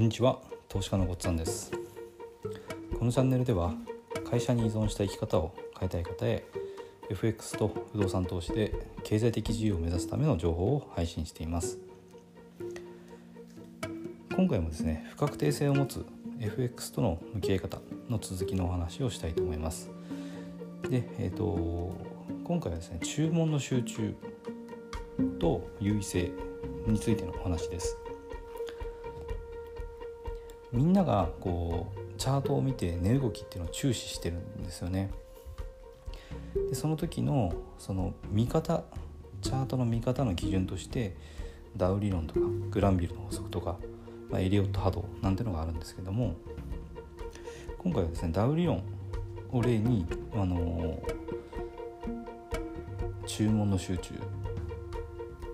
こんにちは投資家のごっつぁんです。このチャンネルでは会社に依存した生き方を変えたい方へ FX と不動産投資で経済的自由を目指すための情報を配信しています。今回もですね不確定性を持つ FX との向き合い方の続きのお話をしたいと思います。で、えーと、今回はですね注文の集中と優位性についてのお話です。みんながこうチャートを見て値動きっていうのを注視してるんですよねでその時のその見方チャートの見方の基準としてダウ理論とかグランビルの法則とか、まあ、エリオット波動なんてのがあるんですけども今回はですねダウ理論を例に、あの注文の集中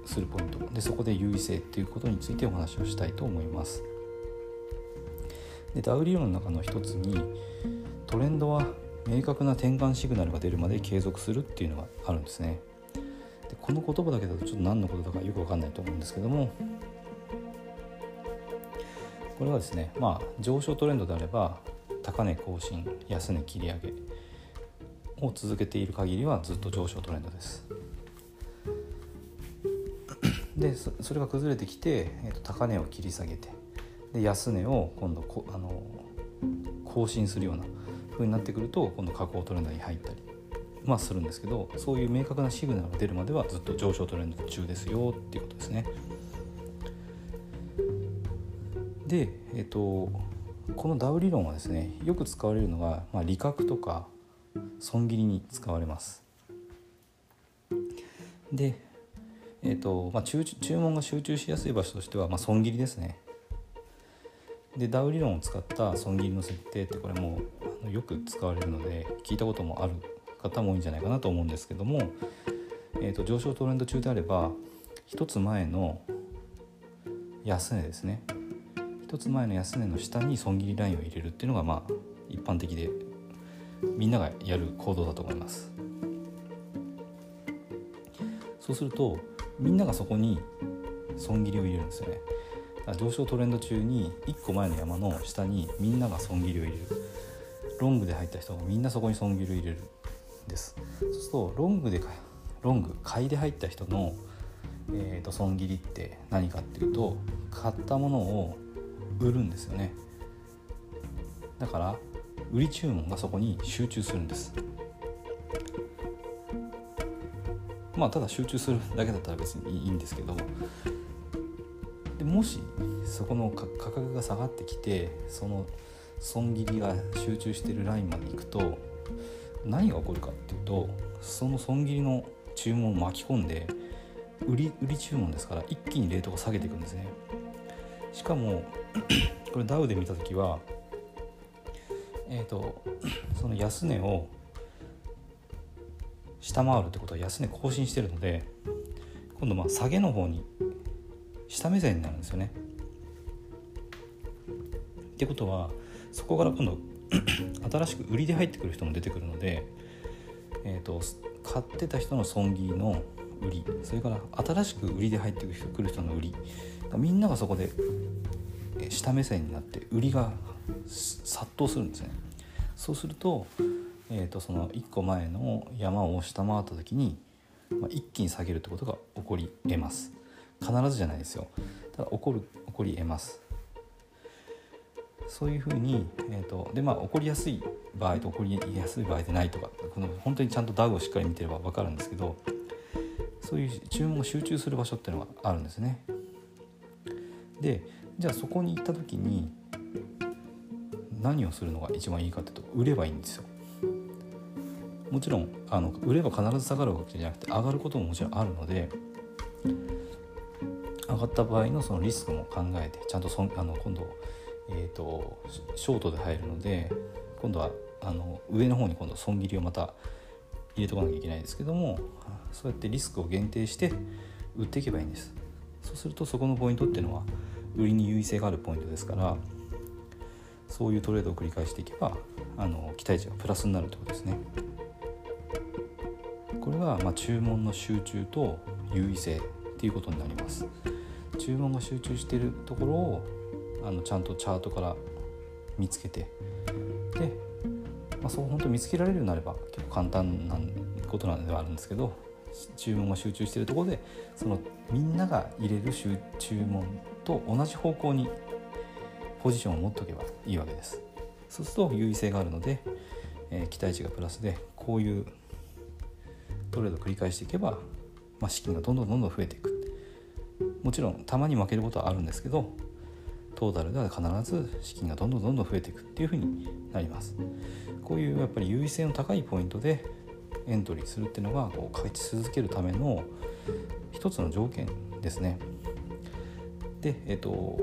するポイントでそこで優位性っていうことについてお話をしたいと思います。でダウ理論の中の一つにトレンドは明確な転換シグナルが出るまで継続するっていうのがあるんですね。でこの言葉だけだとちょっと何のことだかよく分かんないと思うんですけどもこれはですねまあ上昇トレンドであれば高値更新安値切り上げを続けている限りはずっと上昇トレンドです。でそれが崩れてきて、えー、と高値を切り下げてで安値を今度こあの更新するような風になってくると今度下降トレンドに入ったり、まあ、するんですけどそういう明確なシグナルが出るまではずっと上昇トレンド中ですよっていうことですね。で、えーと、このダウ理論はですねよく使われるのが、まあ、利確とか損切りに使われます。で、えーとまあ注、注文が集中しやすい場所としては、まあ、損切りですね。でダウ理論を使った損切りの設定ってこれもよく使われるので聞いたこともある方も多いんじゃないかなと思うんですけども、えーと、上昇トレンド中であれば1つ前の安値ですね。1つ前の安値の下に損切りラインを入れるっていうのがまあ一般的でみんながやる行動だと思います。そうするとみんながそこに損切りを入れるんですよね。上昇トレンド中に1個前の山の下にみんなが損切りを入れる。ロングで入った人がみんなそこに損切りを入れるです。そうするとロングでロング買いで入った人の、えーと、損切りって何かっていうと買ったものを売るんですよね。だから売り注文がそこに集中するんです。まあただ集中するだけだったら別にいいんですけどでもしそこの価格が下がってきてその損切りが集中してるラインまで行くと何が起こるかっていうとその損切りの注文を巻き込んで売り売り注文ですから一気にレートが下げていくんですね。しかも これダウで見た時はえっ、ー、とその安値を下回るってことは安値更新してるので今度まあ下げの方に下目線になるんですよね。ってことはそこから今度 新しく売りで入ってくる人も出てくるので、えーと、買ってた人の損切りの売りそれから新しく売りで入ってくる人の売りみんながそこで下目線になって売りが殺到するんですね。そうすると,、えーと、その1個前の山を下回った時に、まあ、一気に下げるってことが起こり得ます。必ずじゃないですよただ起こる起こり得ますそういうふうに、えーとでまあ、起こりやすい場合と起こりやすい場合でないとかこの本当にちゃんとダウをしっかり見てれば分かるんですけどそういう注文が集中する場所っていうのがあるんですね。でじゃあそこに行った時に何をするのが一番いいかというと売ればいいんですよ。もちろんあの売れば必ず下がるわけじゃなくて上がることももちろんあるので上がった場合のそのリスクも考えてちゃんとそあの今度、えーと、ショートで入るので今度はあの上の方に今度損切りをまた入れとかなきゃいけないですけどもそうやってリスクを限定して売っていけばいいんです。そうするとそこのポイントっていうのは売りに優位性があるポイントですからそういうトレードを繰り返していけばあの期待値がプラスになるということですね。これがま注文の集中と優位性っていうことになります。注文が集中しているところをあのちゃんとチャートから見つけてで、まあ、そう本当見つけられるようになれば結構簡単なことなんではあるんですけど注文が集中しているところでそのみんなが入れる注文と同じ方向にポジションを持っておけばいいわけです。そうすると優位性があるので、えー、期待値がプラスでこういうトレードを繰り返していけば、まあ、資金がどんどんどんどん増えていく。もちろんたまに負けることはあるんですけどトータルでは必ず資金がどんどんどんどん増えていくっていうふうになりますこういうやっぱり優位性の高いポイントでエントリーするっていうのがこう勝ち続けるための一つの条件ですねでえっ、と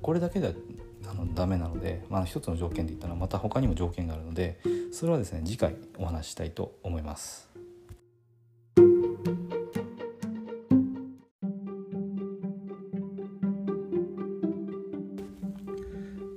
これだけではあのダメなので、まあ、一つの条件で言ったらまた他にも条件があるのでそれはですね次回お話ししたいと思います。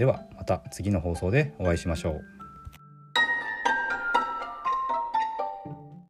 ではまた次の放送でお会いしましょう。